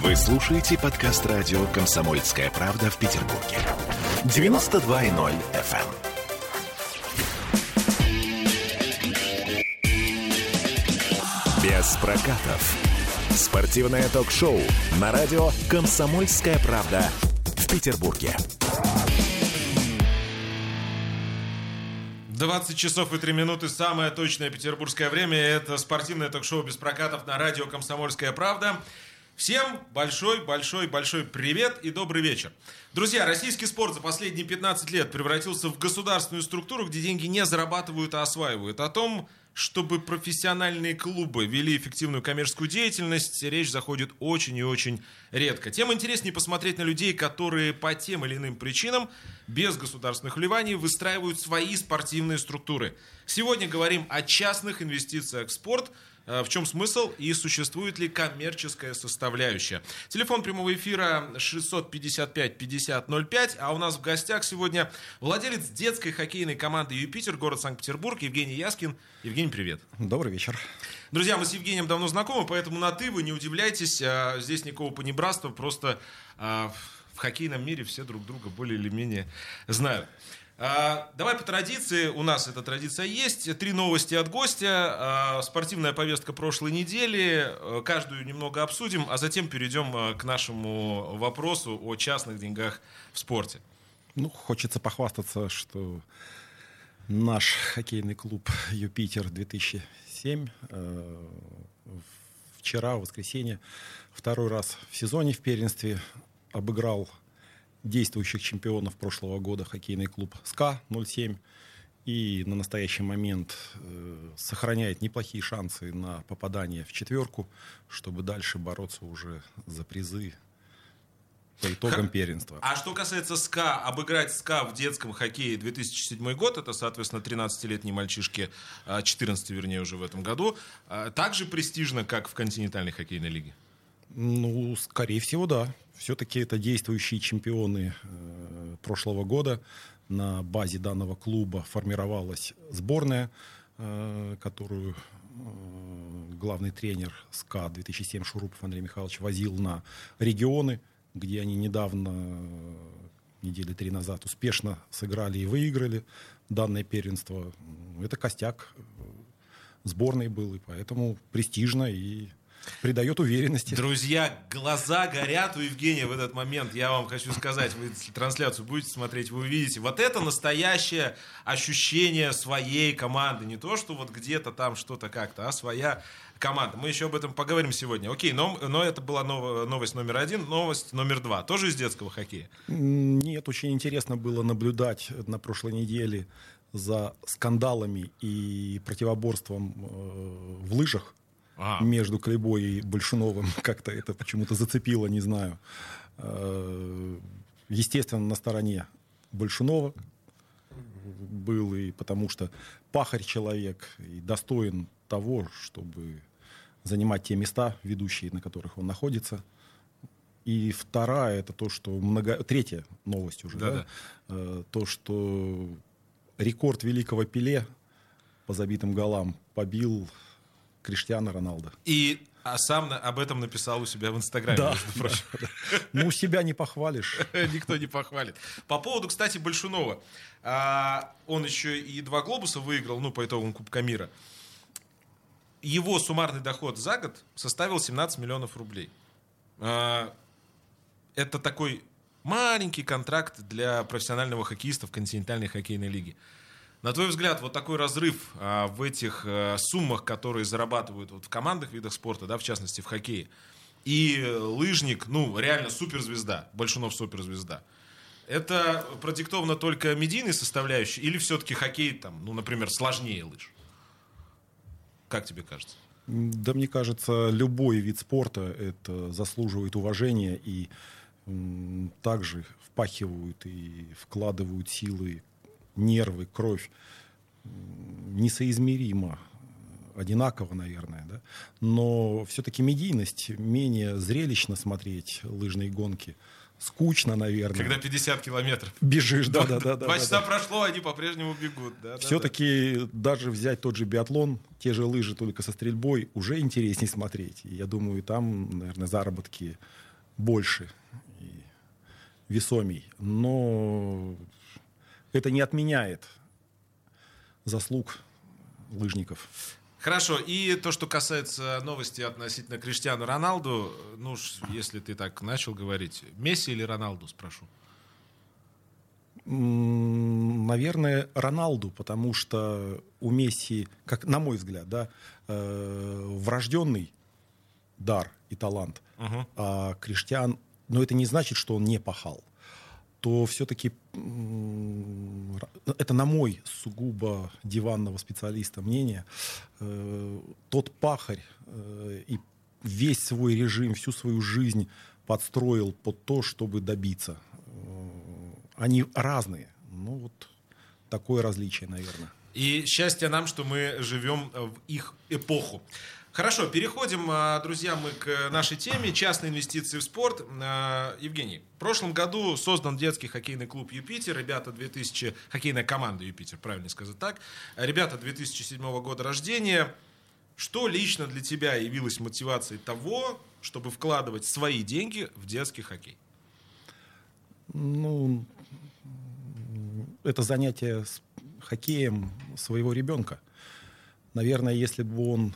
Вы слушаете подкаст радио «Комсомольская правда» в Петербурге. 92.0 FM. Без прокатов. Спортивное ток-шоу на радио «Комсомольская правда» в Петербурге. 20 часов и 3 минуты, самое точное петербургское время. Это спортивное ток-шоу без прокатов на радио «Комсомольская правда». Всем большой-большой-большой привет и добрый вечер. Друзья, российский спорт за последние 15 лет превратился в государственную структуру, где деньги не зарабатывают, а осваивают. О том, чтобы профессиональные клубы вели эффективную коммерческую деятельность, речь заходит очень и очень редко. Тем интереснее посмотреть на людей, которые по тем или иным причинам, без государственных вливаний, выстраивают свои спортивные структуры. Сегодня говорим о частных инвестициях в спорт – в чем смысл и существует ли коммерческая составляющая. Телефон прямого эфира 655-5005, а у нас в гостях сегодня владелец детской хоккейной команды «Юпитер», город Санкт-Петербург, Евгений Яскин. Евгений, привет. Добрый вечер. Друзья, мы с Евгением давно знакомы, поэтому на «ты» вы не удивляйтесь, а, здесь никакого понебратства, просто а, в хоккейном мире все друг друга более или менее знают. А, давай по традиции, у нас эта традиция есть. Три новости от гостя, а, спортивная повестка прошлой недели, а, каждую немного обсудим, а затем перейдем к нашему вопросу о частных деньгах в спорте. Ну, хочется похвастаться, что наш хоккейный клуб «Юпитер 2007» вчера, в воскресенье, второй раз в сезоне в первенстве обыграл действующих чемпионов прошлого года хоккейный клуб СКА-07 и на настоящий момент э, сохраняет неплохие шансы на попадание в четверку, чтобы дальше бороться уже за призы по итогам первенства. А что касается СКА, обыграть СКА в детском хоккее 2007 год, это, соответственно, 13-летние мальчишки, 14 а, вернее уже в этом году, а, так же престижно, как в континентальной хоккейной лиге? Ну, скорее всего, да. Все-таки это действующие чемпионы э, прошлого года. На базе данного клуба формировалась сборная, э, которую э, главный тренер СКА 2007 Шурупов Андрей Михайлович возил на регионы, где они недавно, э, недели три назад, успешно сыграли и выиграли данное первенство. Это костяк э, сборной был, и поэтому престижно и Придает уверенности. Друзья, глаза горят у Евгения в этот момент. Я вам хочу сказать, вы трансляцию будете смотреть, вы увидите. Вот это настоящее ощущение своей команды. Не то, что вот где-то там что-то как-то, а своя команда. Мы еще об этом поговорим сегодня. Окей, но, но это была нов, новость номер один. Новость номер два. Тоже из детского хоккея? Нет, очень интересно было наблюдать на прошлой неделе за скандалами и противоборством э, в лыжах а. между Клейбой и Большуновым. Как-то это почему-то зацепило, не знаю. Э, естественно, на стороне Большунова был, и потому что пахарь человек и достоин того, чтобы занимать те места ведущие, на которых он находится. И вторая это то, что много... третья новость уже, да, да? Э, то, что рекорд великого Пеле по забитым голам побил Криштиана Роналдо. И а сам об этом написал у себя в Инстаграме, да, между прочим. Да, да. Ну, себя не похвалишь. Никто не похвалит. По поводу, кстати, Большунова. А, он еще и два глобуса выиграл, ну, по итогам Кубка мира. Его суммарный доход за год составил 17 миллионов рублей. А, это такой маленький контракт для профессионального хоккеиста в континентальной хоккейной лиге. На твой взгляд, вот такой разрыв а, в этих а, суммах, которые зарабатывают вот, в командных видах спорта, да, в частности в хоккее, и лыжник, ну, реально суперзвезда, Большунов суперзвезда, это продиктовано только медийной составляющей или все-таки хоккей, там, ну, например, сложнее лыж? Как тебе кажется? Да, мне кажется, любой вид спорта это заслуживает уважения и также впахивают и вкладывают силы нервы, кровь несоизмеримо одинаково, наверное, да? но все-таки медийность, менее зрелищно смотреть лыжные гонки скучно, наверное. Когда 50 километров. Бежишь, да, да, да. Два часа прошло, они по-прежнему бегут. Все-таки даже взять тот же биатлон, те же лыжи только со стрельбой, уже интереснее смотреть. я думаю, там, наверное, заработки больше и весомей. Но это не отменяет заслуг лыжников. Хорошо, и то, что касается новости относительно Криштиану Роналду, ну, если ты так начал говорить, Месси или Роналду, спрошу? Наверное, Роналду, потому что у Месси, как на мой взгляд, да, э, врожденный дар и талант, угу. а Криштиан, но это не значит, что он не пахал то все-таки это на мой сугубо диванного специалиста мнение, э, тот пахарь э, и весь свой режим, всю свою жизнь подстроил под то, чтобы добиться. Э, они разные. Ну вот такое различие, наверное. И счастье нам, что мы живем в их эпоху. Хорошо, переходим, а, друзья, мы к нашей теме частные инвестиции в спорт. А, Евгений, в прошлом году создан детский хоккейный клуб «Юпитер». Ребята 2000... Хоккейная команда «Юпитер», правильно сказать так. Ребята 2007 года рождения. Что лично для тебя явилось мотивацией того, чтобы вкладывать свои деньги в детский хоккей? Ну, это занятие хоккеем своего ребенка. Наверное, если бы он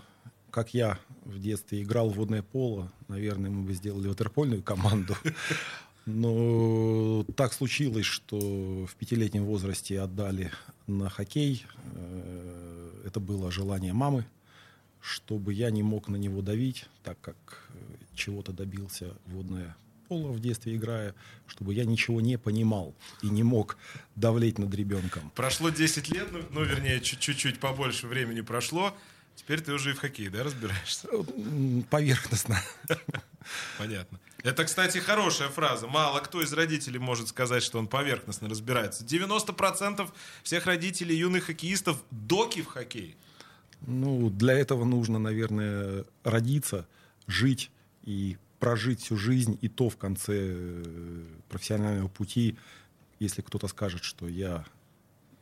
как я в детстве играл в водное поло, наверное, мы бы сделали ватерпольную команду. Но так случилось, что в пятилетнем возрасте отдали на хоккей. Э, это было желание мамы, чтобы я не мог на него давить, так как э, чего-то добился водное поло в детстве играя, чтобы я ничего не понимал и не мог давлеть над ребенком. Прошло 10 лет, ну, ну вернее, чуть-чуть побольше времени прошло. Теперь ты уже и в хоккее, да, разбираешься? Поверхностно. Понятно. Это, кстати, хорошая фраза. Мало кто из родителей может сказать, что он поверхностно разбирается. 90% всех родителей юных хоккеистов доки в хоккее. Ну, для этого нужно, наверное, родиться, жить и прожить всю жизнь, и то в конце э, профессионального пути, если кто-то скажет, что я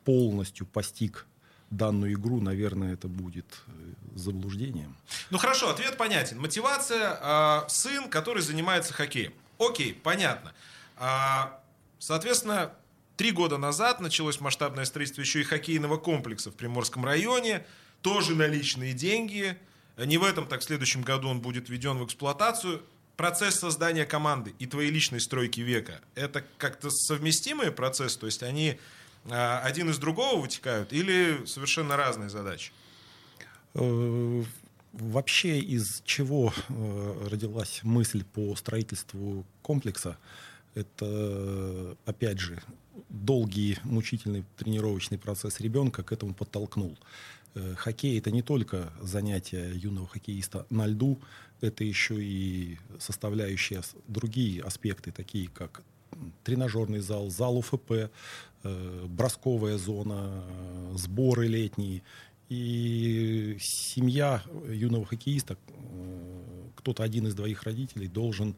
полностью постиг данную игру, наверное, это будет э, заблуждением. Ну хорошо, ответ понятен. Мотивация э, сын, который занимается хоккеем. Окей, понятно. А, соответственно, три года назад началось масштабное строительство еще и хоккейного комплекса в Приморском районе. Тоже наличные деньги. Не в этом, так в следующем году он будет введен в эксплуатацию. Процесс создания команды и твоей личной стройки века – это как-то совместимый процесс? То есть они а, один из другого вытекают или совершенно разные задачи? Э, вообще из чего э, родилась мысль по строительству комплекса? Это, опять же, долгий, мучительный тренировочный процесс ребенка к этому подтолкнул. Э, хоккей это не только занятие юного хоккеиста на льду, это еще и составляющие другие аспекты, такие как тренажерный зал, зал УФП, э, бросковая зона, сборы летние. И семья юного хоккеиста, э, кто-то один из двоих родителей должен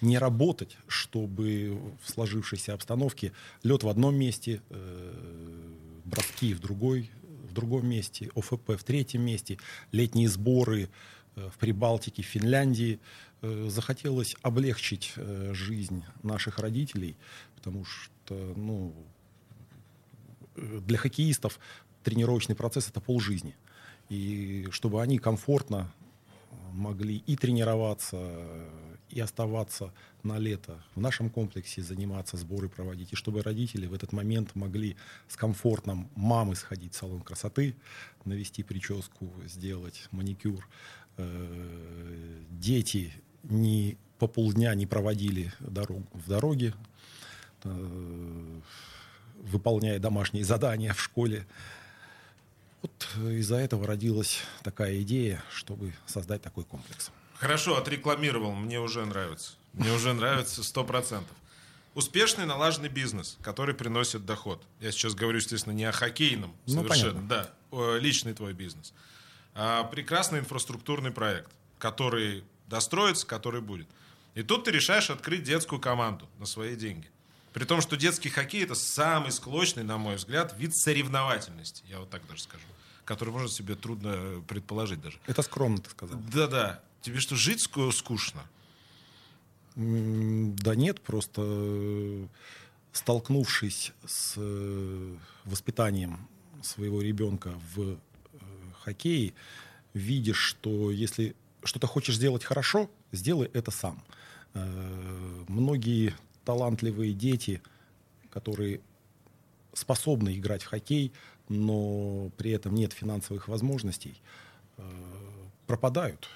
не работать, чтобы в сложившейся обстановке лед в одном месте, э, броски в другой, в другом месте, ОФП в третьем месте, летние сборы в Прибалтике, в Финляндии – Э, захотелось облегчить э, жизнь наших родителей, потому что ну, э, для хоккеистов тренировочный процесс это полжизни. И чтобы они комфортно могли и тренироваться, и оставаться на лето в нашем комплексе, заниматься, сборы проводить, и чтобы родители в этот момент могли с комфортом мамы сходить в салон красоты, навести прическу, сделать маникюр, дети ни по полдня не проводили дорог, в дороге, э, выполняя домашние задания в школе. Вот из-за этого родилась такая идея, чтобы создать такой комплекс. Хорошо, отрекламировал, мне уже нравится. Мне уже нравится сто процентов. Успешный налаженный бизнес, который приносит доход. Я сейчас говорю, естественно, не о хоккейном ну, совершенно, ну, да, личный твой бизнес. А прекрасный инфраструктурный проект, который достроится, который будет. И тут ты решаешь открыть детскую команду на свои деньги. При том, что детский хоккей это самый склочный, на мой взгляд, вид соревновательности. Я вот так даже скажу. Который, может, себе трудно предположить даже. Это скромно, ты сказал. Да-да. Тебе что, жить скучно? Да нет, просто э, столкнувшись с э, воспитанием своего ребенка в э, хоккее, видишь, что если что-то хочешь сделать хорошо, сделай это сам. Многие талантливые дети, которые способны играть в хоккей, но при этом нет финансовых возможностей, пропадают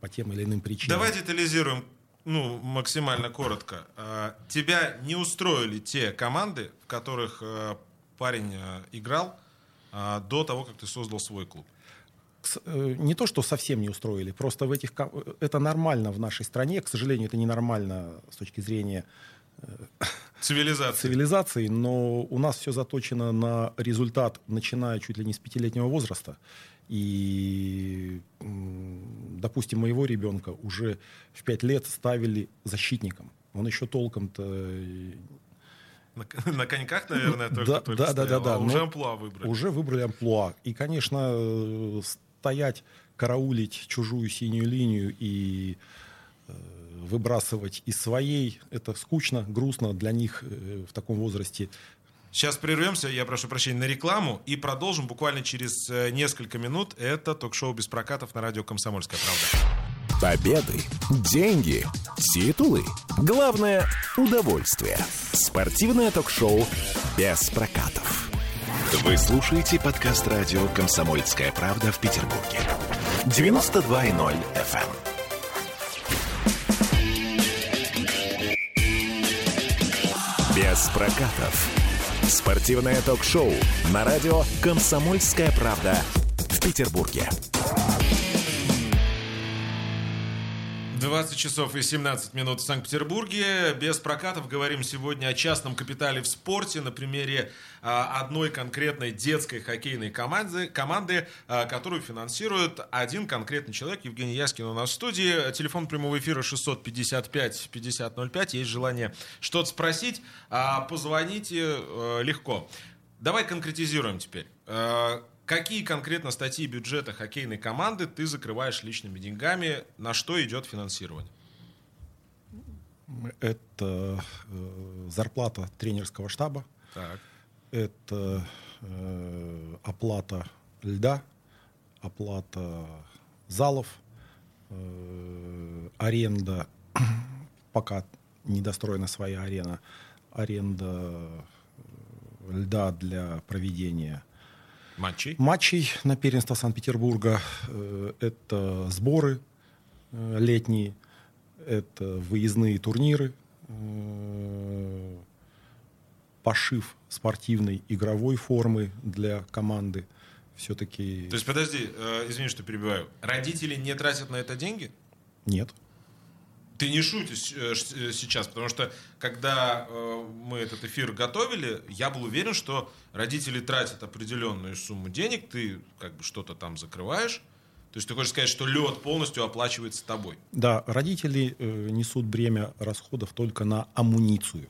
по тем или иным причинам. Давай детализируем ну, максимально коротко. Тебя не устроили те команды, в которых э, парень э, играл а, до того, как ты создал свой клуб? Э, не то, что совсем не устроили, просто в этих это нормально в нашей стране. К сожалению, это ненормально с точки зрения цивилизации. цивилизации, но у нас все заточено на результат, начиная чуть ли не с пятилетнего возраста. И, допустим, моего ребенка уже в пять лет ставили защитником. Он еще толком-то на, на коньках, наверное, только, да, только да, да, да, да, а уже амплуа выбрали. Уже выбрали амплуа. И, конечно, стоять, караулить чужую синюю линию и э, выбрасывать из своей, это скучно, грустно для них э, в таком возрасте. Сейчас прервемся, я прошу прощения, на рекламу и продолжим буквально через э, несколько минут. Это ток-шоу без прокатов на радио «Комсомольская правда». Победы, деньги, титулы. Главное – удовольствие. Спортивное ток-шоу без прокатов. Вы слушаете подкаст радио «Комсомольская правда» в Петербурге. 92.0 FM. Эм. Без прокатов Спортивное ток-шоу на радио «Комсомольская правда» в Петербурге. 20 часов и 17 минут в Санкт-Петербурге. Без прокатов говорим сегодня о частном капитале в спорте на примере а, одной конкретной детской хоккейной команды, команды а, которую финансирует один конкретный человек. Евгений Яскин у нас в студии. Телефон прямого эфира 655-5005. Есть желание что-то спросить, а, позвоните легко. Давай конкретизируем теперь. Какие конкретно статьи бюджета хоккейной команды ты закрываешь личными деньгами? На что идет финансирование? Это э, зарплата тренерского штаба. Так. Это э, оплата льда, оплата залов, э, аренда, пока недостроена своя арена, аренда э, льда для проведения Матчей? Матчей на первенство Санкт-Петербурга. Э, это сборы э, летние, это выездные турниры, э, пошив спортивной игровой формы для команды. Все-таки... То есть, подожди, извини, что перебиваю. Родители не тратят на это деньги? Нет. Ты не шутишь э, э, сейчас, потому что когда э, мы этот эфир готовили, я был уверен, что родители тратят определенную сумму денег, ты как бы что-то там закрываешь. То есть ты хочешь сказать, что лед полностью оплачивается тобой? Да, родители э, несут бремя расходов только на амуницию.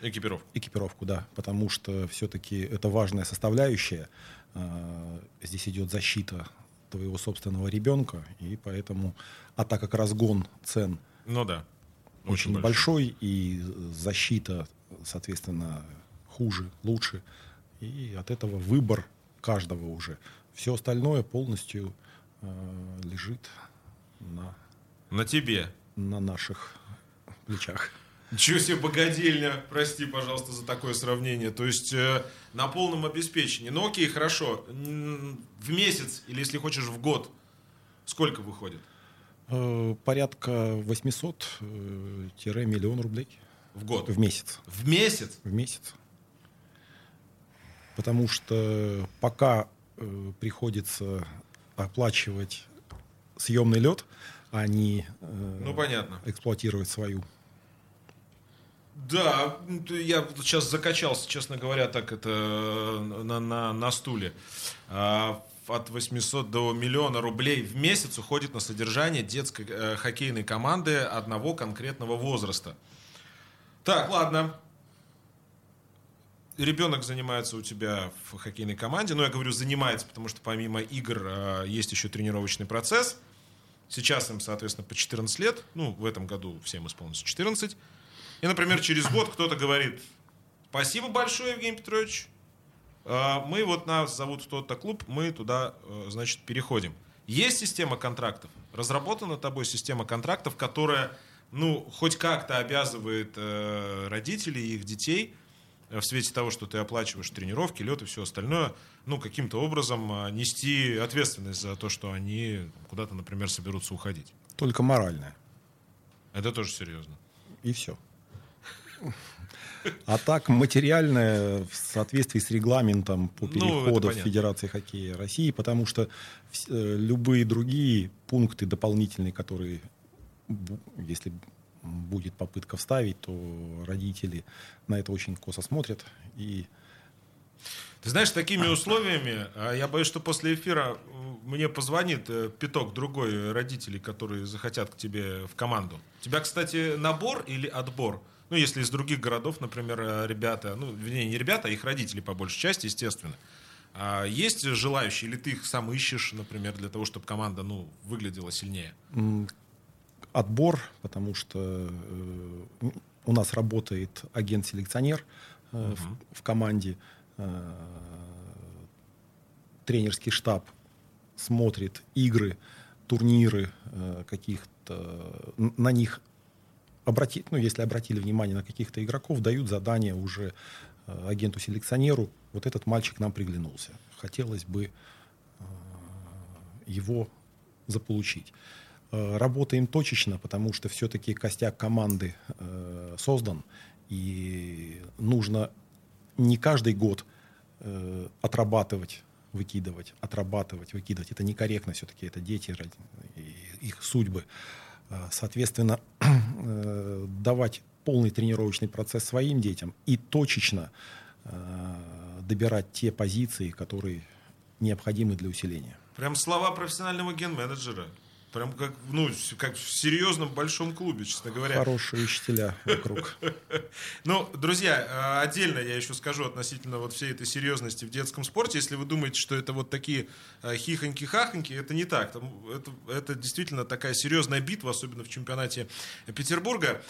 Экипировку. Экипировку, да, потому что все-таки это важная составляющая. Э, здесь идет защита твоего собственного ребенка, и поэтому, а так как разгон цен – ну да. Очень, очень большой. большой, и защита, соответственно, хуже, лучше. И от этого выбор каждого уже. Все остальное полностью э, лежит на... На тебе. На наших плечах. Ничего себе богадельня, прости, пожалуйста, за такое сравнение. То есть э, на полном обеспечении. Ну окей, хорошо. В месяц или, если хочешь, в год сколько выходит? Э, порядка 800-миллион э, рублей. В год? В месяц. В месяц? В месяц. Потому что пока э, приходится оплачивать съемный лед, а не э, ну, понятно. эксплуатировать свою. Да, я сейчас закачался, честно говоря, так это на, на, на стуле. А, от 800 до миллиона рублей в месяц уходит на содержание детской э, хоккейной команды одного конкретного возраста. Так, ладно. Ребенок занимается у тебя в хоккейной команде. Ну, я говорю, занимается, потому что помимо игр э, есть еще тренировочный процесс. Сейчас им, соответственно, по 14 лет. Ну, в этом году всем исполнится 14. И, например, через год кто-то говорит, спасибо большое, Евгений Петрович, мы вот нас зовут в тот-то клуб, мы туда, э, значит, переходим. Есть система контрактов, разработана тобой система контрактов, которая, ну, хоть как-то обязывает э, родителей и их детей э, в свете того, что ты оплачиваешь тренировки, лед и все остальное, ну, каким-то образом нести ответственность за то, что они куда-то, например, соберутся уходить. Только моральная. Это тоже серьезно. И все. А так материальное в соответствии с регламентом по переходу ну, в Федерации хоккея России, потому что э, любые другие пункты дополнительные, которые, если будет попытка вставить, то родители на это очень косо смотрят и ты знаешь, такими условиями, а я боюсь, что после эфира мне позвонит э, пяток другой родителей, которые захотят к тебе в команду. У тебя, кстати, набор или отбор? Ну, если из других городов, например, э, ребята, ну, вернее, не ребята, а их родители по большей части, естественно. А есть желающие, или ты их сам ищешь, например, для того, чтобы команда, ну, выглядела сильнее? Отбор, потому что э, у нас работает агент-селекционер э, угу. в, в команде. Э, тренерский штаб смотрит игры, турниры каких-то, на них обрати, ну, если обратили внимание на каких-то игроков, дают задание уже э, агенту-селекционеру, вот этот мальчик нам приглянулся. Хотелось бы э, его заполучить. Э, работаем точечно, потому что все-таки костяк команды создан, и нужно не каждый год отрабатывать выкидывать, отрабатывать, выкидывать. Это некорректно все-таки, это дети, их судьбы. Э, соответственно, э, давать полный тренировочный процесс своим детям и точечно э, добирать те позиции, которые необходимы для усиления. Прям слова профессионального ген-менеджера. Прям как, ну, как в серьезном большом клубе, честно говоря. Хорошие учителя вокруг. Ну, друзья, э, отдельно я еще скажу относительно вот всей этой серьезности в детском спорте. Если вы думаете, что это вот такие э, хихоньки-хахоньки, это не так. Это, это действительно такая серьезная битва, особенно в чемпионате Петербурга.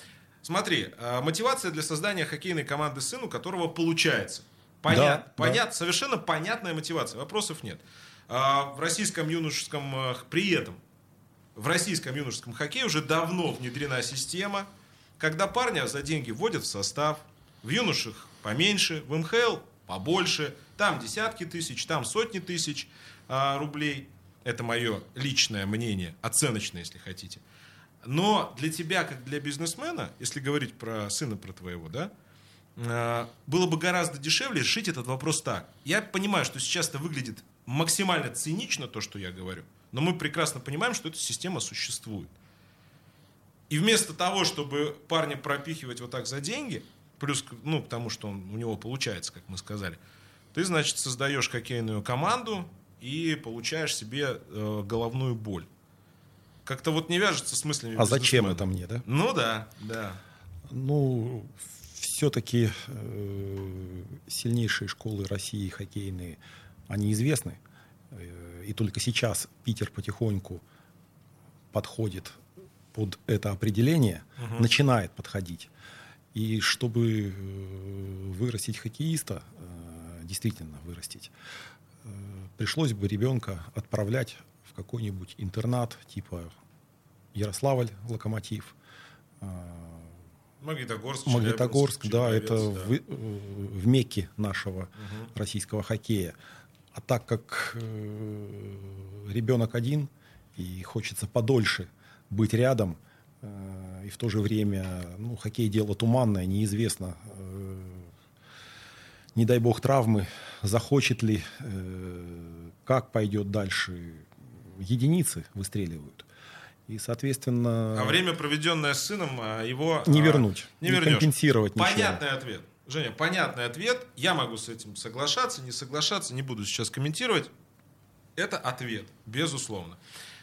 Смотри, э, мотивация для создания хоккейной команды сыну, которого получается. Понят, да, понят, да. Совершенно понятная мотивация, вопросов нет. В российском юношеском при этом в российском юношеском хоккее уже давно внедрена система, когда парня за деньги вводят в состав, в юношах поменьше, в МХЛ побольше, там десятки тысяч, там сотни тысяч а, рублей. Это мое личное мнение, оценочное, если хотите. Но для тебя, как для бизнесмена, если говорить про сына про твоего, да, а, было бы гораздо дешевле решить этот вопрос так. Я понимаю, что сейчас это выглядит максимально цинично, то, что я говорю – но мы прекрасно понимаем, что эта система существует. И вместо того, чтобы парня пропихивать вот так за деньги, плюс ну, к тому, что он, у него получается, как мы сказали, ты, значит, создаешь хоккейную команду и получаешь себе э, головную боль. Как-то вот не вяжется с мыслями. А зачем это мне, да? Ну да, да. Ну, все-таки э, сильнейшие школы России хоккейные, они известны. Э, и только сейчас Питер потихоньку подходит под это определение, угу. начинает подходить. И чтобы э, вырастить хоккеиста, э, действительно вырастить, э, пришлось бы ребенка отправлять в какой-нибудь интернат типа Ярославль, Локомотив, Магнитогорск, Магнитогорск, да, это да. В, в Мекке нашего угу. российского хоккея. А так как э, ребенок один и хочется подольше быть рядом, э, и в то же время, ну, хоккей дело туманное, неизвестно, э, не дай бог травмы, захочет ли, э, как пойдет дальше, единицы выстреливают. И, соответственно... А время, проведенное с сыном, а, его... Не а, вернуть. Не, не вернешь. компенсировать Понятный ничего. ответ. Женя, понятный ответ. Я могу с этим соглашаться, не соглашаться, не буду сейчас комментировать. Это ответ, безусловно.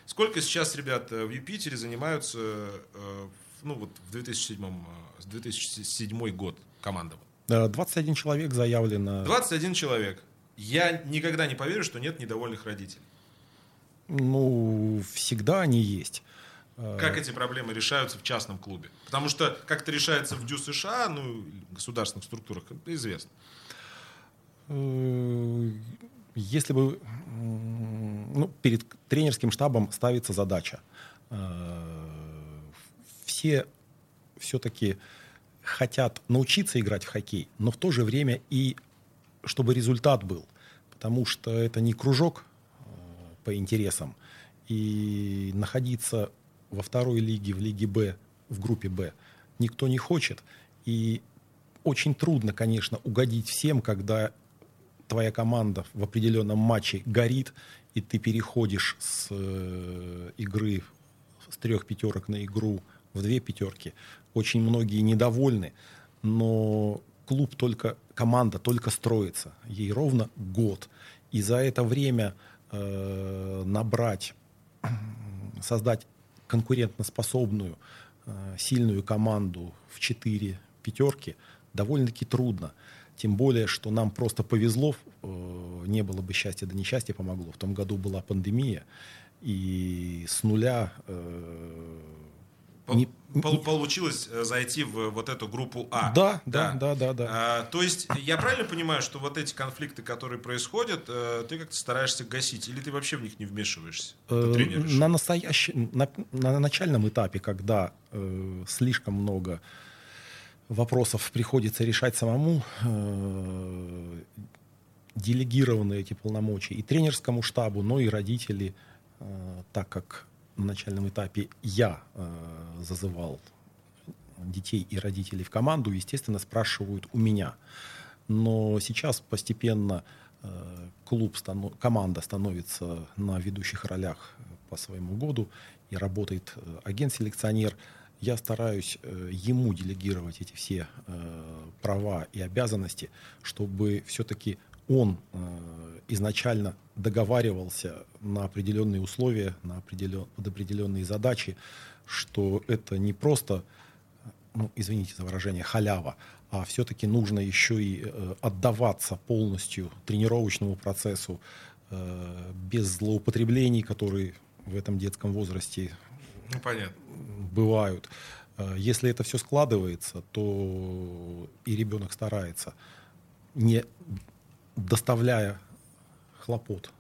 Сколько сейчас ребят в Юпитере занимаются ну, вот в 2007, 2007 год командам? 21 человек заявлено. 21 человек. Я никогда не поверю, что нет недовольных родителей. Ну, всегда они есть. Как эти проблемы решаются в частном клубе? Потому что как это решается в ДЮ США, ну, государственных структурах, это известно. Э, если бы ну, перед тренерским штабом ставится задача, э, все все-таки хотят научиться играть в хоккей, но в то же время и чтобы результат был, потому что это не кружок э, по интересам, и находиться во второй лиге, в лиге Б, в группе Б, никто не хочет. И очень трудно, конечно, угодить всем, когда твоя команда в определенном матче горит, и ты переходишь с э, игры с трех пятерок на игру в две пятерки. Очень многие недовольны, но клуб только, команда только строится. Ей ровно год. И за это время э, набрать, создать конкурентоспособную, э, сильную команду в четыре пятерки довольно-таки трудно. Тем более, что нам просто повезло, э, не было бы счастья, да несчастье помогло. В том году была пандемия, и с нуля не, получилось э, зайти в вот эту группу А. Да, да, да, да, да. А, то есть я правильно понимаю, что вот эти конфликты, которые происходят, э, ты как-то стараешься гасить, или ты вообще в них не вмешиваешься? Э, на настоящем, на, на начальном этапе, когда э, слишком много вопросов приходится решать самому, э, делегированы эти полномочия и тренерскому штабу, но и родители, э, так как на начальном этапе я э, зазывал детей и родителей в команду, естественно, спрашивают у меня. Но сейчас постепенно э, клуб, команда становится на ведущих ролях по своему году, и работает э, агент-селекционер. Я стараюсь э, ему делегировать эти все права и обязанности, чтобы все-таки он изначально договаривался на определенные условия, на определен, под определенные задачи, что это не просто, ну, извините за выражение, халява, а все-таки нужно еще и э, отдаваться полностью тренировочному процессу э, без злоупотреблений, которые в этом детском возрасте ну, понятно. бывают. Э, если это все складывается, то и ребенок старается не доставляя хлопот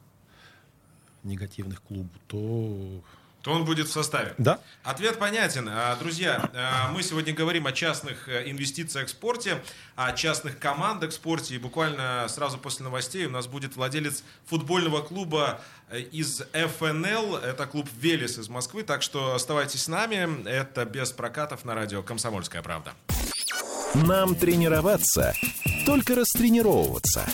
негативных клубу, то то он будет в составе. Да. Ответ понятен. А, друзья, а, мы сегодня говорим о частных э, инвестициях в спорте, о частных командах в спорте. И буквально сразу после новостей у нас будет владелец футбольного клуба э, из ФНЛ. Это клуб «Велес» из Москвы. Так что оставайтесь с нами. Это без прокатов на радио «Комсомольская правда». Нам тренироваться, только растренировываться.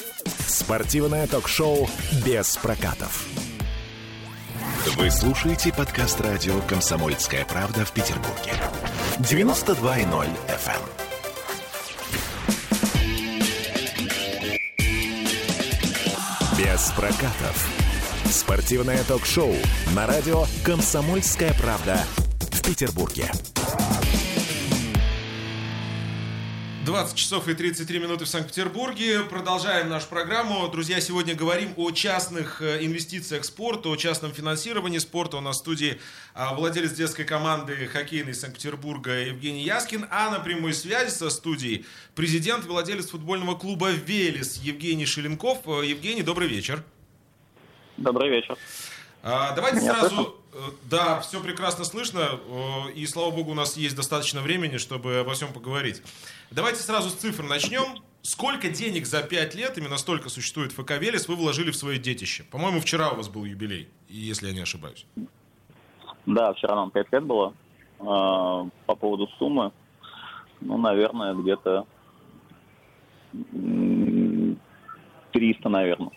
Спортивное ток-шоу «Без прокатов». Вы слушаете подкаст радио «Комсомольская правда» в Петербурге. 92.0 FM. Эм. «Без прокатов». Спортивное ток-шоу на радио «Комсомольская правда» в Петербурге. 20 часов и 33 минуты в Санкт-Петербурге. Продолжаем нашу программу. Друзья, сегодня говорим о частных э, инвестициях в спорт, о частном финансировании спорта. У нас в студии а, владелец детской команды хоккейной Санкт-Петербурга Евгений Яскин, а на прямой связи со студией президент и владелец футбольного клуба «Велес» Евгений Шеленков. Э, Евгений, добрый вечер. Добрый вечер. А, давайте Меня сразу... Слышно? Э, да, все прекрасно слышно, и слава богу, у нас есть достаточно времени, чтобы обо всем поговорить. Давайте сразу с цифр начнем. Сколько денег за 5 лет, именно столько существует ФК Велес, вы вложили в свое детище? По-моему, вчера у вас был юбилей, если я не ошибаюсь. Да, вчера нам 5 лет было. А, по поводу суммы, ну, наверное, где-то 300, наверное,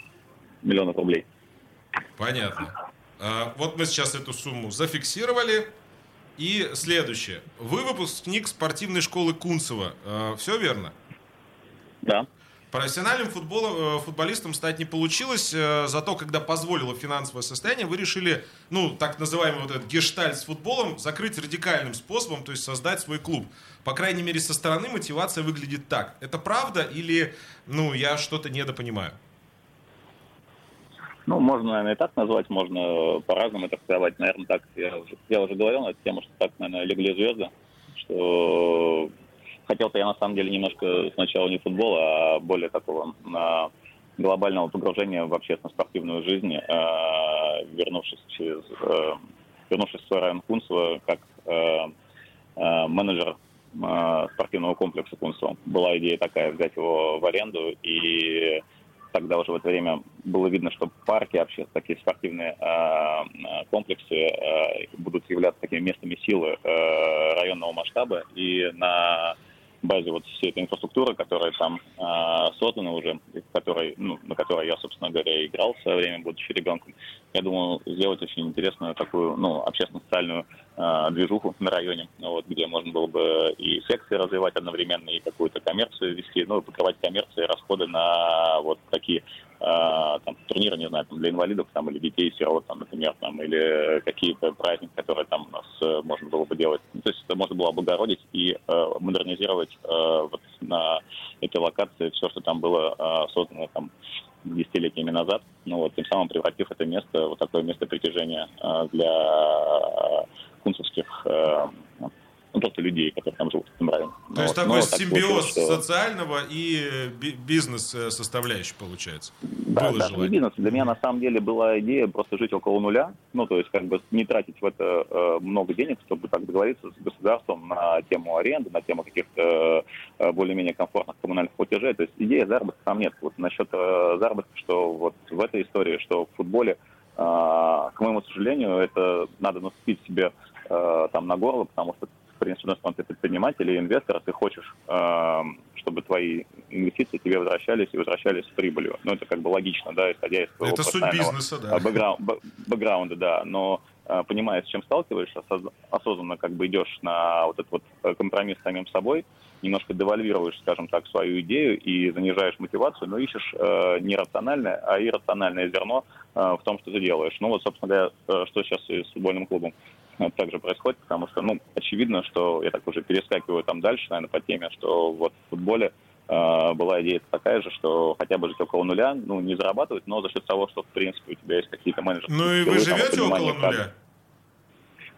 миллионов рублей. Понятно. А, вот мы сейчас эту сумму зафиксировали. И следующее. Вы выпускник спортивной школы Кунцева. Э, все верно? Да. Профессиональным футболом, футболистом стать не получилось, зато когда позволило финансовое состояние, вы решили, ну, так называемый вот этот гештальт с футболом закрыть радикальным способом, то есть создать свой клуб. По крайней мере, со стороны мотивация выглядит так. Это правда или, ну, я что-то недопонимаю? Ну, можно, наверное, и так назвать, можно по-разному это трактовать. Наверное, так, я уже, я уже говорил на эту тему, что так, наверное, легли звезды, что хотел-то я на самом деле немножко сначала не футбола, а более такого на глобального погружения в общественно-спортивную жизнь, э, вернувшись через э, вернувшись в свой район Кунцево как э, менеджер спортивного комплекса Кунцево. Была идея такая взять его в аренду и тогда уже в это время было видно, что парки, вообще такие спортивные э, комплексы э, будут являться такими местами силы э, районного масштаба. И на базе вот всей этой инфраструктуры, которая там э, создана уже, которой, ну, на которой я, собственно говоря, играл в свое время, будучи ребенком, я думаю, сделать очень интересную такую, ну, общественно-социальную э, движуху на районе, вот, где можно было бы и секции развивать одновременно, и какую-то коммерцию вести, ну, покрывать коммерции, расходы на вот такие там, турниры, не знаю, там, для инвалидов там, или детей сирот, там, например, там, или какие-то праздники, которые там у нас э, можно было бы делать. Ну, то есть это можно было облагородить и э, модернизировать э, вот на этой локации все, что там было э, создано там десятилетиями назад, ну вот, тем самым превратив это место, вот такое место притяжения э, для э, кунцевских э, ну, просто людей, которые там живут этом районе. То ну, есть вот. такой ну, симбиоз так социального и бизнес-составляющей получается? Да, Было да, не бизнес. Для меня на самом деле была идея просто жить около нуля, ну, то есть как бы не тратить в это э, много денег, чтобы так договориться с государством на тему аренды, на тему каких-то э, более-менее комфортных коммунальных платежей. То есть идея заработка там нет. Вот насчет э, заработка, что вот в этой истории, что в футболе, э, к моему сожалению, это надо наступить себе э, там на горло, потому что принципе, у нас ты предприниматель или инвестор, ты хочешь, э, чтобы твои инвестиции тебе возвращались и возвращались с прибылью. Ну, это как бы логично, да, исходя из твоего Это суть бизнеса, да. Бэкграунда, бэкграунда, да, но э, понимая, с чем сталкиваешься, осознанно как бы идешь на вот этот вот э, компромисс с самим собой, немножко девальвируешь, скажем так, свою идею и занижаешь мотивацию, но ищешь э, не рациональное, а иррациональное зерно э, в том, что ты делаешь. Ну вот, собственно говоря, э, что сейчас и с футбольным клубом также происходит, потому что, ну, очевидно, что я так уже перескакиваю там дальше, наверное, по теме, что вот в футболе э, была идея такая же, что хотя бы жить около нуля, ну, не зарабатывать, но за счет того, что, в принципе, у тебя есть какие-то менеджеры. Ну, и вы живете около нуля? Как...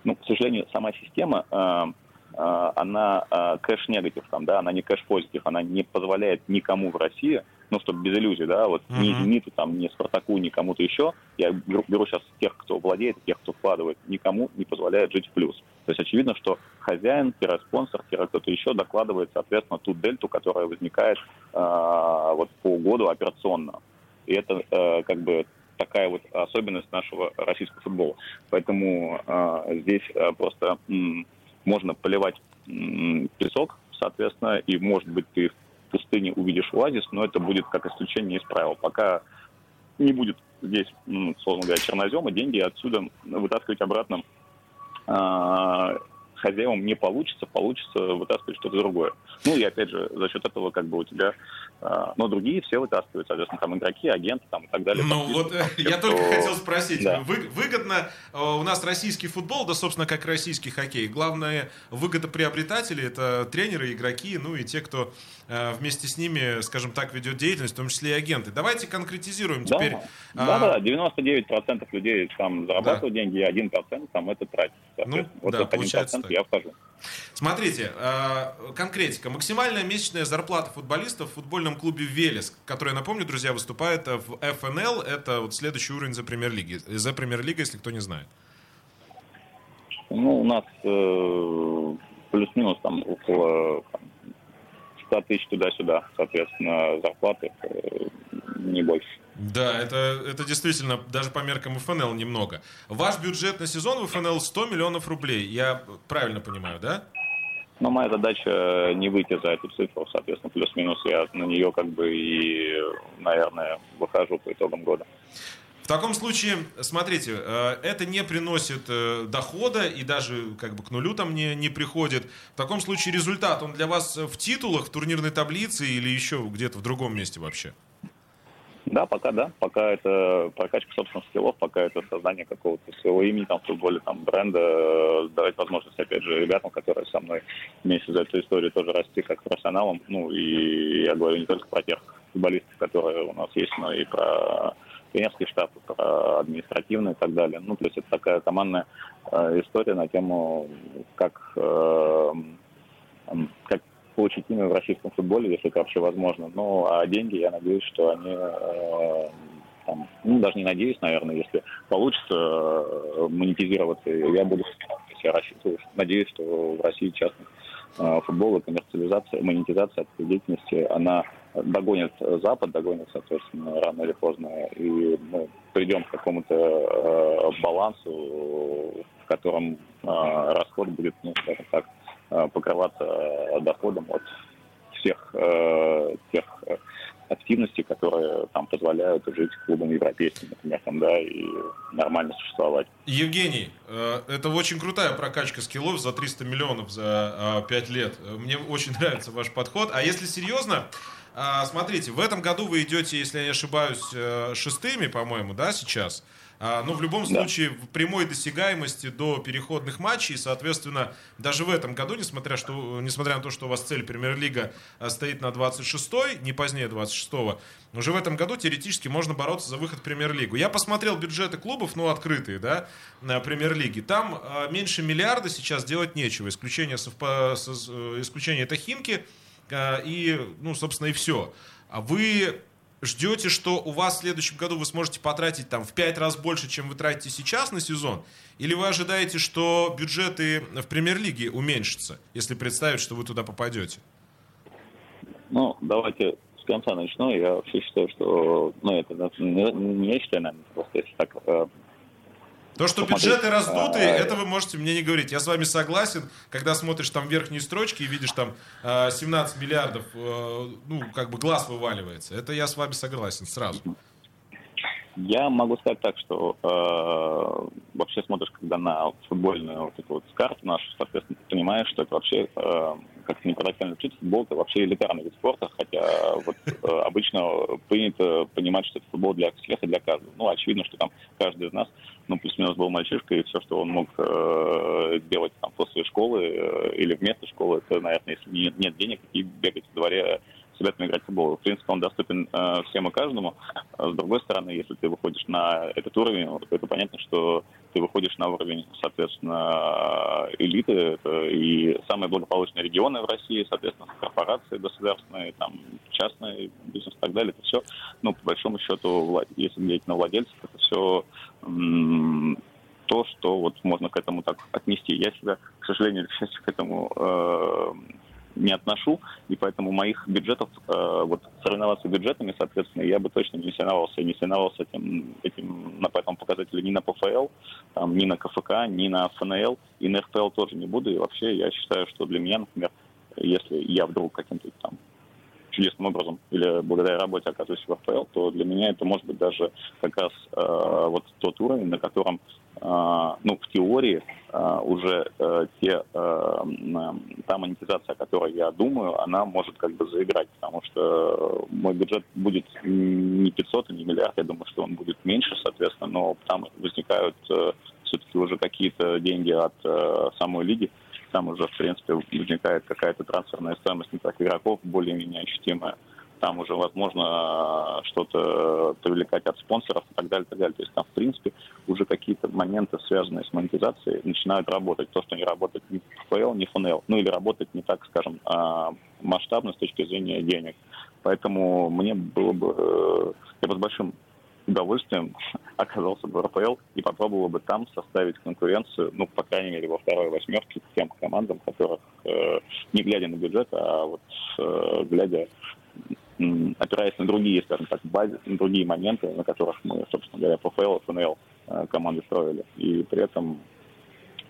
Ну, к сожалению, сама система э, э, она э, кэш-негатив, там, да, она не кэш-позитив, она не позволяет никому в России ну, чтобы без иллюзий, да, вот uh-huh. ни «Зениту», там, ни «Спартаку», ни кому-то еще, я беру, беру сейчас тех, кто владеет, тех, кто вкладывает, никому не позволяет жить в плюс. То есть очевидно, что хозяин, спонсор, кто-то еще докладывает, соответственно, ту дельту, которая возникает э, вот по году операционно. И это э, как бы такая вот особенность нашего российского футбола. Поэтому э, здесь э, просто м, можно поливать м, песок, соответственно, и, может быть, ты пустыне увидишь оазис, но это будет как исключение из правил. Пока не будет здесь, ну, условно говоря, чернозема, деньги отсюда вытаскивать обратно а, хозяевам не получится, получится вытаскивать что-то другое. Ну и опять же, за счет этого как бы у тебя, э, ну другие все вытаскивают, соответственно, там игроки, агенты там и так далее. Ну вот э, я что... только хотел спросить, да. вы, выгодно э, у нас российский футбол, да собственно как российский хоккей, главное выгодоприобретатели это тренеры, игроки, ну и те, кто э, вместе с ними, скажем так, ведет деятельность, в том числе и агенты. Давайте конкретизируем да. теперь. Да, а... да, 99% людей там зарабатывают да. деньги, и 1% там это тратит. Ну, вот да, получается так. Я вхожу. Смотрите, э, конкретика. Максимальная месячная зарплата футболистов в футбольном клубе «Велес», который, напомню, друзья, выступает в ФНЛ. Это вот следующий уровень за премьер-лиги. За премьер-лига, если кто не знает. Ну, у нас э, плюс-минус там около там, 100 тысяч туда-сюда, соответственно, зарплаты не больше. Да, это, это действительно даже по меркам ФНЛ немного. Ваш бюджет на сезон в ФНЛ 100 миллионов рублей. Я правильно понимаю, да? Но моя задача не выйти за эту цифру, соответственно, плюс-минус я на нее как бы и, наверное, выхожу по итогам года. таком случае, смотрите, э, это не приносит э, дохода и даже как бы к нулю там не, не приходит. В таком случае результат, он для вас в титулах, в турнирной таблице или еще где-то в другом месте вообще? Да, пока да. Пока это прокачка собственных скиллов, пока это создание какого-то своего имени там, в футболе, там, бренда, э, давать возможность, опять же, ребятам, которые со мной вместе за эту историю тоже расти как профессионалам. Ну, и я говорю не только про тех футболистов, которые у нас есть, но и про тренерский штаб, про административный и так далее. Ну, то есть это такая командная э, история на тему, как, э, как получить имя в российском футболе, если это вообще возможно. Ну, а деньги, я надеюсь, что они э, там, ну, даже не надеюсь, наверное, если получится э, монетизироваться, я буду я рассчитываю, надеюсь, что в России частный э, футбол и коммерциализация, монетизация этой деятельности, она догонит Запад, догонит, соответственно, рано или поздно, и мы придем к какому-то балансу, в котором расход будет, ну, скажем так, покрываться э, доходом от всех э, тех активностей, которые там позволяют жить клубам европейским, например, там, да, и нормально существовать. Евгений, это очень крутая прокачка скиллов за 300 миллионов за 5 лет. Мне очень нравится ваш подход. А если серьезно, смотрите, в этом году вы идете, если я не ошибаюсь, шестыми, по-моему, да, сейчас? А, но в любом случае в прямой досягаемости до переходных матчей, соответственно, даже в этом году, несмотря, что, несмотря на то, что у вас цель Премьер-лига а, стоит на 26-й, не позднее 26-го, уже в этом году теоретически можно бороться за выход в Премьер-лигу. Я посмотрел бюджеты клубов, ну, открытые, да, на Премьер-лиге. Там а, меньше миллиарда сейчас делать нечего. Исключение, совпа... исключение это Химки и, ну, собственно, и все. А вы ждете, что у вас в следующем году вы сможете потратить там в 5 раз больше, чем вы тратите сейчас на сезон? Или вы ожидаете, что бюджеты в премьер-лиге уменьшатся, если представить, что вы туда попадете? Ну, давайте с конца начну. Я вообще считаю, что, ну, это не, не я считаю, наверное, просто если так э, то, что бюджеты раздутые, это вы можете мне не говорить. Я с вами согласен, когда смотришь там верхние строчки и видишь там 17 э, миллиардов, э, ну, как бы глаз вываливается. Это я с вами согласен сразу. Я могу сказать так, что э, вообще смотришь, когда на футбольную вот эту вот карту нашу, соответственно, ты понимаешь, что это вообще э, как-то неправильно учить. Футбол это вообще элитарный вид спорта, хотя вот э, обычно принято понимать, что это футбол для всех и для каждого. Ну, очевидно, что там каждый из нас, ну, плюс-минус был мальчишка, и все, что он мог э, делать там после школы э, или вместо школы, это, наверное, если нет, нет денег, и бегать во дворе с ребятами играть в футбол. В принципе, он доступен э, всем и каждому. С другой стороны, если ты выходишь на этот уровень, это понятно, что ты выходишь на уровень, соответственно, элиты, это и самые благополучные регионы в России, соответственно, корпорации государственные, там, частный бизнес и так далее. Это все, ну, по большому счету, если говорить на владельцев, это все то, что вот можно к этому так отнести. Я себя, к сожалению, к счастью, к этому э, не отношу, и поэтому моих бюджетов, э, вот соревноваться бюджетами, соответственно, я бы точно не соревновался, не соревновался этим, этим, на этом показателе ни на ПФЛ, там, ни на КФК, ни на ФНЛ, и на РПЛ тоже не буду, и вообще я считаю, что для меня, например, если я вдруг каким-то там чудесным образом или благодаря работе оказываюсь в РПЛ, то для меня это может быть даже как раз э, вот тот уровень, на котором, э, ну, в теории э, уже э, те, э, та монетизация, о которой я думаю, она может как бы заиграть, потому что мой бюджет будет не 500 и не миллиард, я думаю, что он будет меньше, соответственно, но там возникают э, все-таки уже какие-то деньги от э, самой лиги, там уже, в принципе, возникает какая-то трансферная стоимость не так игроков, более-менее ощутимая. Там уже возможно что-то привлекать от спонсоров и так далее, так далее. То есть там, в принципе, уже какие-то моменты, связанные с монетизацией, начинают работать. То, что не работает ни ФПЛ, ни ФНЛ. Ну или работает не так, скажем, а, масштабно с точки зрения денег. Поэтому мне было бы... Э, я бы с большим удовольствием оказался бы в РПЛ и попробовал бы там составить конкуренцию, ну, по крайней мере, во второй восьмерке тем командам, которых, э, не глядя на бюджет, а вот э, глядя, опираясь на другие, скажем так, базе, на другие моменты, на которых мы, собственно говоря, ПФЛ ФНЛ э, команды строили. И при этом,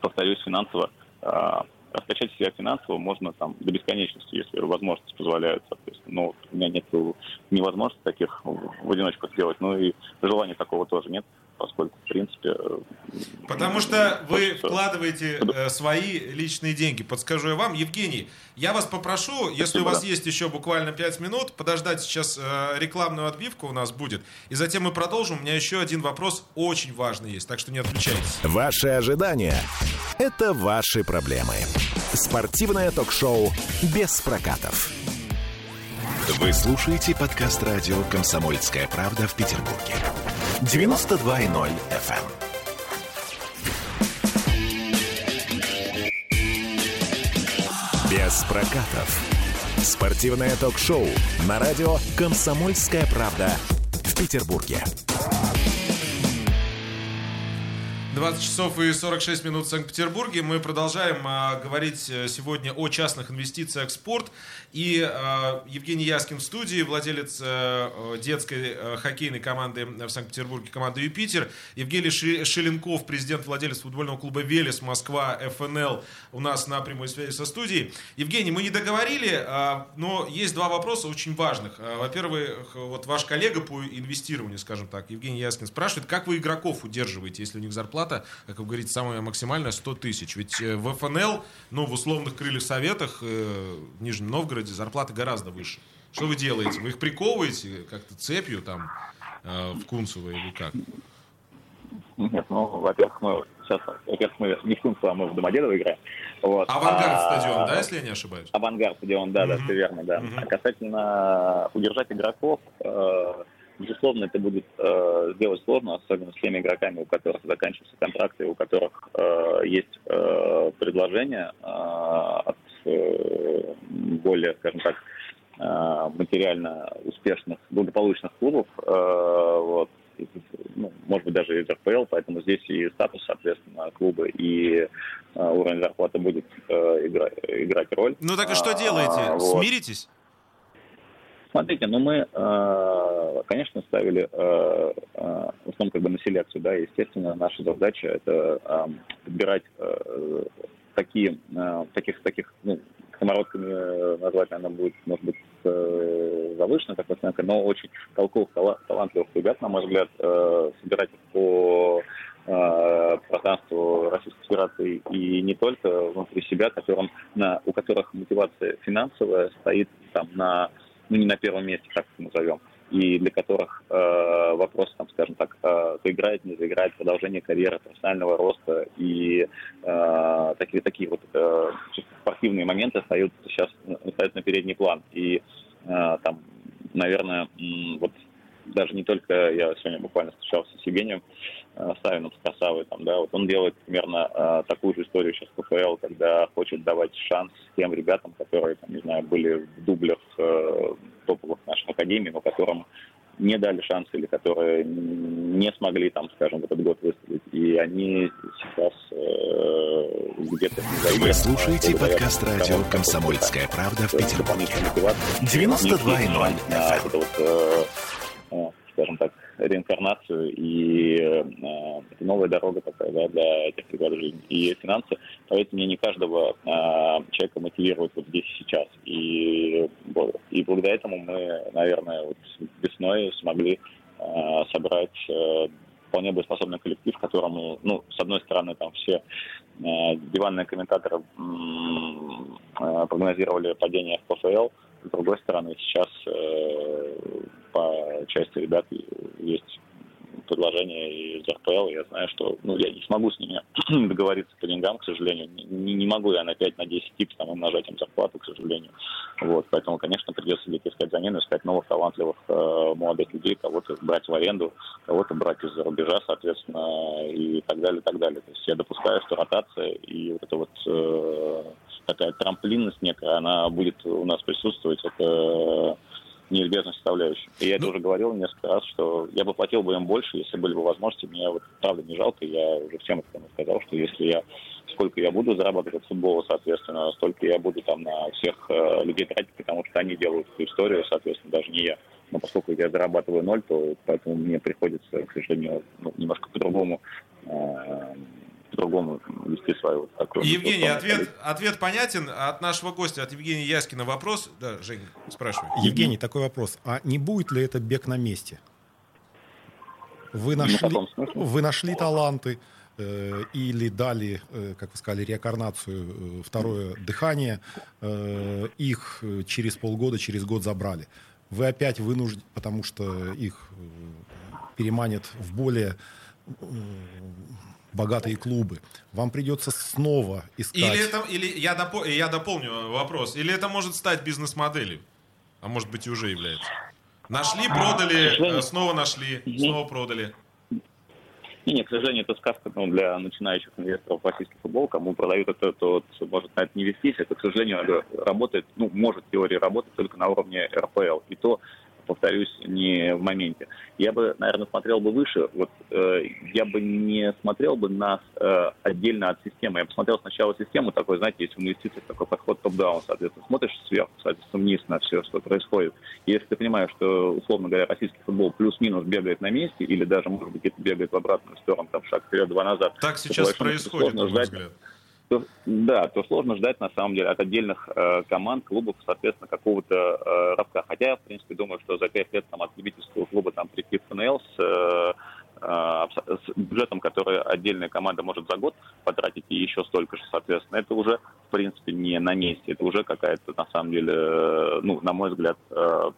повторюсь, финансово э, раскачать себя финансово можно там до бесконечности, если возможности позволяют. Но у меня нет невозможности таких в одиночку сделать, ну и желания такого тоже нет поскольку, в принципе... Э, Потому что вы вкладываете э, свои личные деньги. Подскажу я вам. Евгений, я вас попрошу, если у вас есть еще буквально 5 минут, подождать сейчас э, рекламную отбивку у нас будет, и затем мы продолжим. У меня еще один вопрос очень важный есть, так что не отключайтесь. Ваши ожидания – это ваши проблемы. Спортивное ток-шоу «Без прокатов». Вы слушаете подкаст радио «Комсомольская правда» в Петербурге. 92.0 FM. Без прокатов. Спортивное ток-шоу на радио «Комсомольская правда» в Петербурге. 20 часов и 46 минут в Санкт-Петербурге. Мы продолжаем а, говорить э, сегодня о частных инвестициях в спорт. И а, Евгений Яскин в студии, владелец а, детской а, хоккейной команды в Санкт-Петербурге, команды «Юпитер». Евгений Шеленков, президент, владелец футбольного клуба «Велес», Москва, ФНЛ, у нас на прямой связи со студией. Евгений, мы не договорили, а, но есть два вопроса очень важных. А, во-первых, вот ваш коллега по инвестированию, скажем так, Евгений Яскин, спрашивает, как вы игроков удерживаете, если у них зарплата зарплата, как вы говорите, самая максимальная 100 тысяч. Ведь э, в ФНЛ, ну, в условных крыльях советах э, в Нижнем Новгороде зарплата гораздо выше. Что вы делаете? Вы их приковываете как-то цепью там э, в Кунцево или как? Нет, ну, во-первых, мы сейчас, во-первых, мы не в Кунцево, а мы в Домодедово играем. Вот. Авангард а, стадион, да, если я не ошибаюсь? Авангард стадион, да, mm-hmm. да, все верно, да. Mm-hmm. А касательно удержать игроков, э, Безусловно, это будет э, сделать сложно, особенно с теми игроками, у которых заканчиваются контракты, у которых э, есть э, предложение э, от э, более, скажем так, э, материально успешных, благополучных клубов, э, вот, ну, может быть, даже из РПЛ, поэтому здесь и статус, соответственно, клуба, и э, уровень зарплаты будет э, игра, играть роль. Ну так и что делаете? А, вот. Смиритесь? Смотрите, ну мы, э, конечно, ставили э, э, в основном как бы на селекцию, да, естественно, наша задача это подбирать такие, таких, таких, ну, самородками назвать, наверное, будет, может быть, завышенная такая оценка, но очень толковых, талантливых ребят, на мой взгляд, собирать по пространству Российской Федерации и не только внутри себя, которым, на, у которых мотивация финансовая стоит там на ну, не на первом месте, так назовем, и для которых э, вопрос, там, скажем так, э, заиграет, не заиграет, продолжение карьеры, профессионального роста и э, такие, такие вот э, спортивные моменты остаются сейчас остаются на передний план. И э, там, наверное, вот даже не только я сегодня буквально встречался с Евгением э, Савиным, с Красавой, там, да, вот он делает примерно э, такую же историю сейчас в КФЛ, когда хочет давать шанс тем ребятам, которые, там, не знаю, были в дублях э, топовых наших академий, но которым не дали шанс или которые не смогли, там, скажем, в этот год выстрелить. И они сейчас э, где-то... Вы слушаете подкаст радио «Комсомольская правда» в Петербурге. 92.0 FM. Вот, э, скажем так, реинкарнацию и э, новая дорога такая да, для этих жизни. И финансы, поэтому мне не каждого э, человека мотивирует вот здесь сейчас. И, и благодаря этому мы, наверное, вот весной смогли э, собрать э, вполне боеспособный коллектив, которому, ну, с одной стороны, там все э, диванные комментаторы э, прогнозировали падение в ПФЛ, с другой стороны, сейчас э, по части ребят есть предложение из РПЛ. Я знаю, что ну, я не смогу с ними договориться по деньгам, к сожалению. Не, не могу я на 5, на 10 типов там, умножать им зарплату, к сожалению. Вот, поэтому, конечно, придется где-то искать замену, искать новых талантливых э, молодых людей, кого-то брать в аренду, кого-то брать из-за рубежа, соответственно, и так далее, и так далее. То есть я допускаю, что ротация и вот это вот э, такая трамплинность некая, она будет у нас присутствовать. Это неизбежная составляющая. И я ну... это уже говорил несколько раз, что я бы платил бы им больше, если были бы возможности. Мне вот правда не жалко. Я уже всем это сказал, что если я сколько я буду зарабатывать от футбола, соответственно, столько я буду там на всех э, людей тратить, потому что они делают эту историю, соответственно, даже не я. Но поскольку я зарабатываю ноль, то поэтому мне приходится, к сожалению, ну, немножко по-другому э, по-другому вести свою вот такую. Евгений, ответ, ответ понятен. От нашего гостя, от Евгения Яскина вопрос. Да, Жень, спрашивай. Евгений, такой вопрос. А не будет ли это бег на месте? Вы нашли, вы нашли таланты э, или дали, э, как вы сказали, реинкарнацию, э, второе дыхание, э, их через полгода, через год забрали. Вы опять вынуждены, потому что их э, переманят в более богатые клубы. Вам придется снова искать... Или, это, или я, допол, я дополню вопрос. Или это может стать бизнес-моделью? А может быть и уже является. Нашли, продали, э, снова нашли, снова продали. Не, не, к сожалению, это сказка ну, для начинающих инвесторов в российский футбол. Кому продают это, то может на это не вестись. Это, к сожалению, работает, ну, может в теории работать только на уровне РПЛ. И то повторюсь, не в моменте. Я бы, наверное, смотрел бы выше. Вот э, я бы не смотрел бы нас э, отдельно от системы. Я бы смотрел сначала систему, такой, знаете, есть в инвестициях такой подход топ-даун, соответственно, смотришь сверху, соответственно, вниз на все, что происходит. Если ты понимаешь, что, условно говоря, российский футбол плюс-минус бегает на месте, или даже, может быть, где-то бегает в обратную сторону, там шаг вперед, два назад. Так сейчас происходит, на мой взгляд то, да, то сложно ждать, на самом деле, от отдельных э, команд, клубов, соответственно, какого-то э, рывка. Хотя я, в принципе, думаю, что за пять лет там, от любительского клуба там, прийти в ФНЛ с, э, э, с бюджетом, который отдельная команда может за год потратить, и еще столько же, соответственно, это уже, в принципе, не на месте. Это уже какая-то, на самом деле, э, ну, на мой взгляд, э,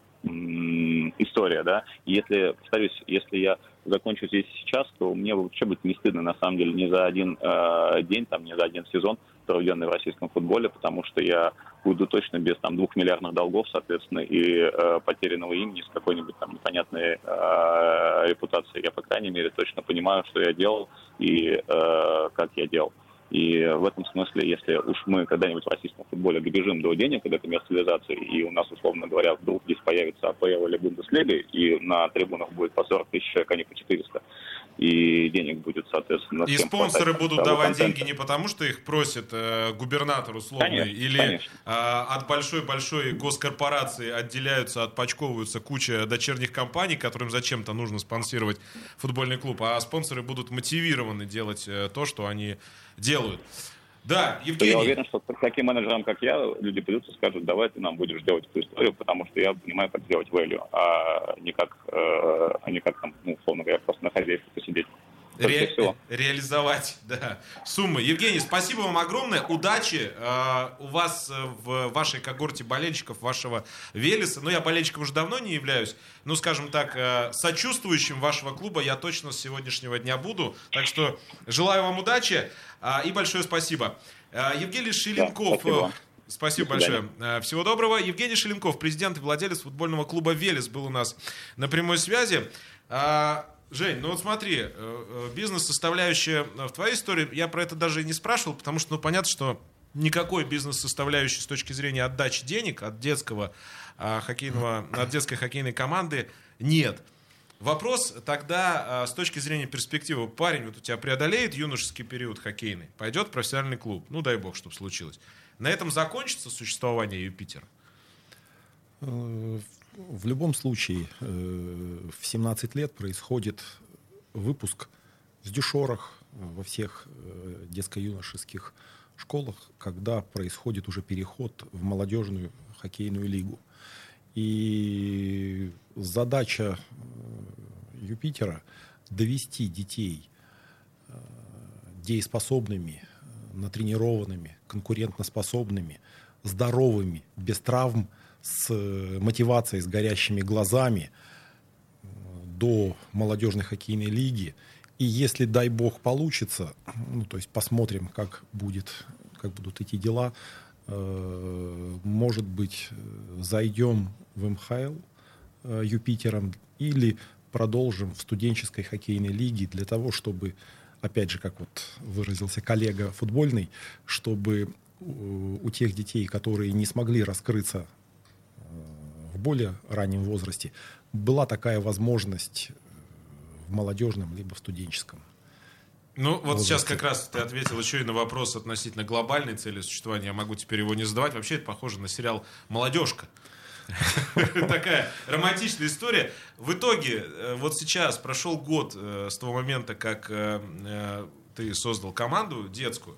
история, да. Если, повторюсь, если я закончу здесь сейчас, то мне вообще будет не стыдно, на самом деле, ни за один э, день, там, ни за один сезон, проведенный в российском футболе, потому что я буду точно без там двух миллиардных долгов, соответственно, и э, потерянного имени с какой-нибудь там непонятной э, репутацией. Я, по крайней мере, точно понимаю, что я делал и э, как я делал. И в этом смысле, если уж мы когда-нибудь в российском футболе добежим до денег, до коммерциализации, и у нас, условно говоря, вдруг здесь появится АПЛ или Бундеслига, и на трибунах будет по 40 тысяч а не по 400, и денег будет, соответственно... И спонсоры будут давать контента. деньги не потому, что их просит э, губернатор условный, конечно, или конечно. Э, от большой-большой госкорпорации отделяются, отпочковываются куча дочерних компаний, которым зачем-то нужно спонсировать футбольный клуб, а спонсоры будут мотивированы делать э, то, что они делают. Да, Евгений. Я уверен, что таким менеджерам, как я, люди придут и скажут, давай ты нам будешь делать эту историю, потому что я понимаю, как сделать value, а не как, э, а не как там, ну, условно говоря, просто на хозяйстве посидеть. Ре- реализовать, да, суммы. Евгений, спасибо вам огромное. Удачи э, у вас э, в вашей когорте болельщиков вашего Велеса. Ну, я болельщиком уже давно не являюсь. Ну, скажем так, э, сочувствующим вашего клуба я точно с сегодняшнего дня буду. Так что желаю вам удачи э, и большое спасибо. Э, Евгений Шеленков. Да, спасибо. Спасибо большое. Всего доброго. Евгений Шеленков, президент и владелец футбольного клуба «Велес» был у нас на прямой связи. Жень, ну вот смотри, э, э, бизнес-составляющая в твоей истории, я про это даже и не спрашивал, потому что, ну, понятно, что никакой бизнес-составляющей с точки зрения отдачи денег от детского а, хоккейного, от детской хоккейной команды нет. Вопрос тогда а, с точки зрения перспективы. Парень вот у тебя преодолеет юношеский период хоккейный, пойдет в профессиональный клуб. Ну, дай бог, чтобы случилось. На этом закончится существование Юпитера? В любом случае, э, в 17 лет происходит выпуск с дюшорах во всех э, детско-юношеских школах, когда происходит уже переход в молодежную хоккейную лигу. И задача э, Юпитера довести детей дееспособными, натренированными, конкурентоспособными, здоровыми, без травм – с э, мотивацией, с горящими глазами э, до молодежной хоккейной лиги. И если, дай бог, получится, ну, то есть посмотрим, как, будет, как будут идти дела, э, может быть, зайдем в МХЛ Юпитером или продолжим в студенческой хоккейной лиге для того, чтобы, опять же, как вот выразился коллега футбольный, чтобы у тех детей, которые не смогли раскрыться более раннем возрасте, была такая возможность в молодежном либо в студенческом. Ну, вот возрасте. сейчас как раз ты ответил еще и на вопрос относительно глобальной цели существования. Я могу теперь его не задавать. Вообще это похоже на сериал «Молодежка». Такая романтичная история. В итоге, э, вот сейчас прошел год э, с того момента, как э, ты создал команду детскую,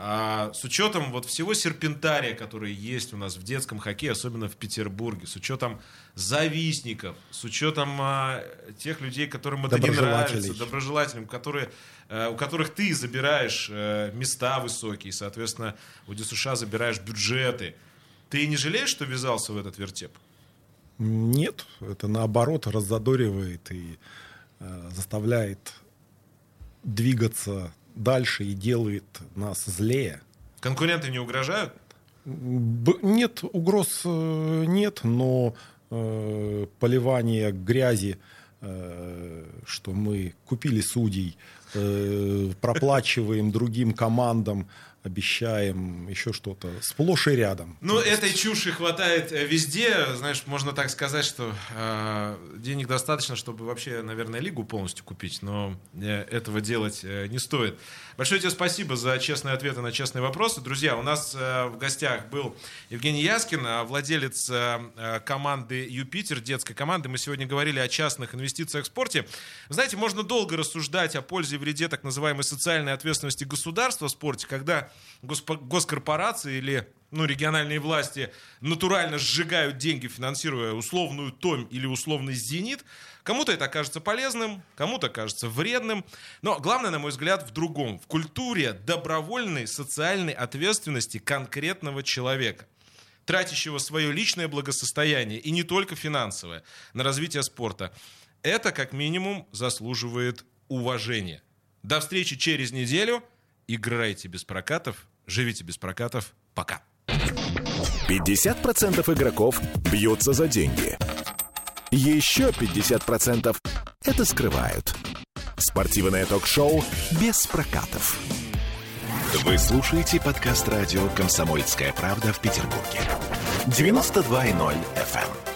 а с учетом вот всего серпентария, который есть у нас в детском хоккее, особенно в Петербурге, с учетом завистников, с учетом а, тех людей, которым это не нравится, доброжелателям, которые, а, у которых ты забираешь а, места высокие, соответственно, у ДЮСШ забираешь бюджеты. Ты не жалеешь, что ввязался в этот вертеп? Нет, это наоборот раззадоривает и э, заставляет двигаться дальше и делает нас злее. Конкуренты не угрожают? Нет, угроз э, нет, но э, поливание грязи, э, что мы купили судей, э, проплачиваем другим командам, обещаем еще что-то. Сплошь и рядом. Ну, этой чуши хватает э, везде. Знаешь, можно так сказать, что э, денег достаточно, чтобы вообще, наверное, лигу полностью купить, но э, этого делать э, не стоит. Большое тебе спасибо за честные ответы на честные вопросы. Друзья, у нас э, в гостях был Евгений Яскин, э, владелец э, э, команды «Юпитер», детской команды. Мы сегодня говорили о частных инвестициях в спорте. Знаете, можно долго рассуждать о пользе вреде так называемой социальной ответственности государства в спорте, когда госкорпорации или ну, региональные власти натурально сжигают деньги, финансируя условную Том или условный Зенит. Кому-то это кажется полезным, кому-то кажется вредным. Но главное, на мой взгляд, в другом. В культуре добровольной социальной ответственности конкретного человека тратящего свое личное благосостояние, и не только финансовое, на развитие спорта. Это, как минимум, заслуживает уважения. До встречи через неделю. Играйте без прокатов, живите без прокатов. Пока. 50% игроков бьются за деньги. Еще 50% это скрывают. Спортивное ток-шоу без прокатов. Вы слушаете подкаст радио «Комсомольская правда» в Петербурге. 92.0 FM.